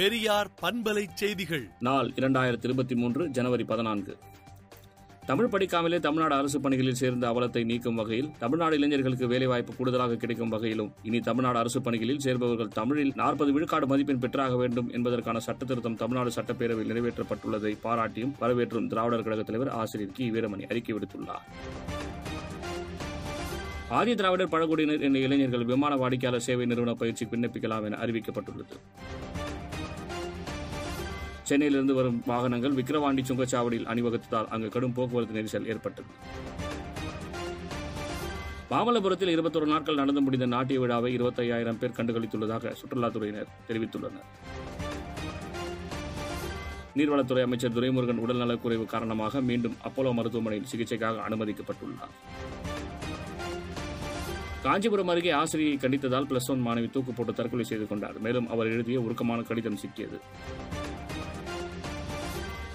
பெரியார் பண்பலை செய்திகள். நாள் இரண்டாயிரத்தி இருபத்தி மூன்று ஜனவரி பதினான்கு. தமிழ் படிக்காமலே தமிழ்நாடு அரசு பணிகளில் சேர்ந்த அவலத்தை நீக்கும் வகையில் தமிழ்நாடு இளைஞர்களுக்கு வேலைவாய்ப்பு கூடுதலாக கிடைக்கும் வகையிலும் இனி தமிழ்நாடு அரசு பணிகளில் சேர்பவர்கள் தமிழில் நாற்பது விழுக்காடு மதிப்பெண் பெற்றாக வேண்டும் என்பதற்கான சட்ட திருத்தம் தமிழ்நாடு சட்டப்பேரவையில் நிறைவேற்றப்பட்டுள்ளதை பாராட்டியும் வரவேற்றும் திராவிடர் கழக தலைவர் ஆசிரியர் கி. வீரமணி அறிக்கை விடுத்துள்ளார். ஆதி திராவிடர் பழங்குடியினர் என்ற இளைஞர்கள் விமான வாடிக்கையாளர் சேவை நிறுவன பயிற்சி விண்ணப்பிக்கலாம் என அறிவிக்கப்பட்டுள்ளது. சென்னையிலிருந்து வரும் வாகனங்கள் விக்கிரவாண்டி சுங்கச்சாவடியில் அணிவகுத்ததால் அங்கு கடும் போக்குவரத்து நெரிசல் ஏற்பட்டது. மாமல்லபுரத்தில் இருபத்தொரு நாட்கள் நடந்து முடிந்த நாட்டிய விழாவை இருபத்தையாயிரம் பேர் கண்டுகளித்துள்ளதாக சுற்றுலாத்துறையினர் தெரிவித்துள்ளனர். நீர்வளத்துறை அமைச்சர் துரைமுருகன் உடல்நலக்குறைவு காரணமாக மீண்டும் அப்போலோ மருத்துவமனையில் சிகிச்சைக்காக அனுமதிக்கப்பட்டுள்ளார். காஞ்சிபுரம் அருகே ஆசிரியை கண்டித்ததால் பிளஸ் ஒன் மாணவி தூக்கு போட்டு தற்கொலை செய்து கொண்டார். மேலும் அவர் எழுதிய உருக்கமான கடிதம் சிக்கியது.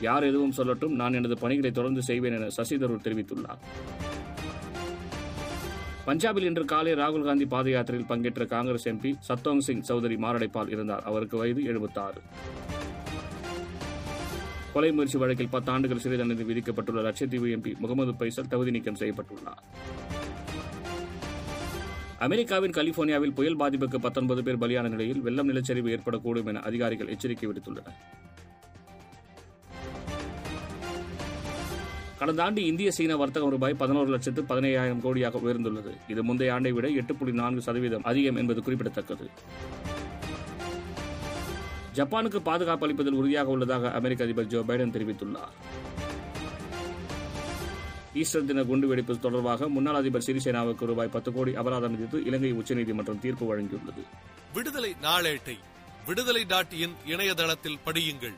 யார் எதுவும் சொல்லட்டும் நான் எனது பணிகளை தொடர்ந்து செய்வேன் என சசி தரூர் தெரிவித்துள்ளார். பஞ்சாபில் இன்று காலை ராகுல் காந்தி பாத யாத்திரையில் பங்கேற்ற காங்கிரஸ் எம்பி சத்தோங் சிங் சௌதரி மாரடைப்பால் இருந்தார் அவருக்கு வயது எழுபத்தாறு. கொலை முயற்சி வழக்கில் பத்து ஆண்டுகள் சிறை தண்டனை விதிக்கப்பட்டுள்ள லட்சத்தீவு எம்பி முகமது பைசல் தகுதி நீக்கம் செய்யப்பட்டுள்ளார். அமெரிக்காவின் கலிபோர்னியாவில் புயல் பாதிப்புக்கு பத்தொன்பது பேர் பலியான நிலையில் வெள்ளம் நிலச்சரிவு ஏற்படக்கூடும் என அதிகாரிகள் எச்சரிக்கை விடுத்துள்ளனர். கடந்த ஆண்டு இந்திய சீன வர்த்தகம் ரூபாய் பதினோரு லட்சத்து பதினையாயிரம் கோடியாக உயர்ந்துள்ளது. இது முந்தைய ஆண்டை விட எட்டு புள்ளி நான்கு சதவீதம் அதிகம் என்பது குறிப்பிடத்தக்கது. ஜப்பானுக்கு பாதுகாப்பு அளிப்பதில் உறுதியாக உள்ளதாக அமெரிக்க அதிபர் ஜோ பைடன் தெரிவித்துள்ளார். ஈஸ்டர் தின குண்டுவெடிப்பு தொடர்பாக முன்னாள் அதிபர் சிறிசேனாவுக்கு ரூபாய் பத்து கோடி அபராதம் விதித்து இலங்கை உச்சநீதிமன்றம் தீர்ப்பு வழங்கியுள்ளது. விடுதலை நாளேட்டை விடுதலை டாட் இன் இணையதளத்தில் படியுங்கள்.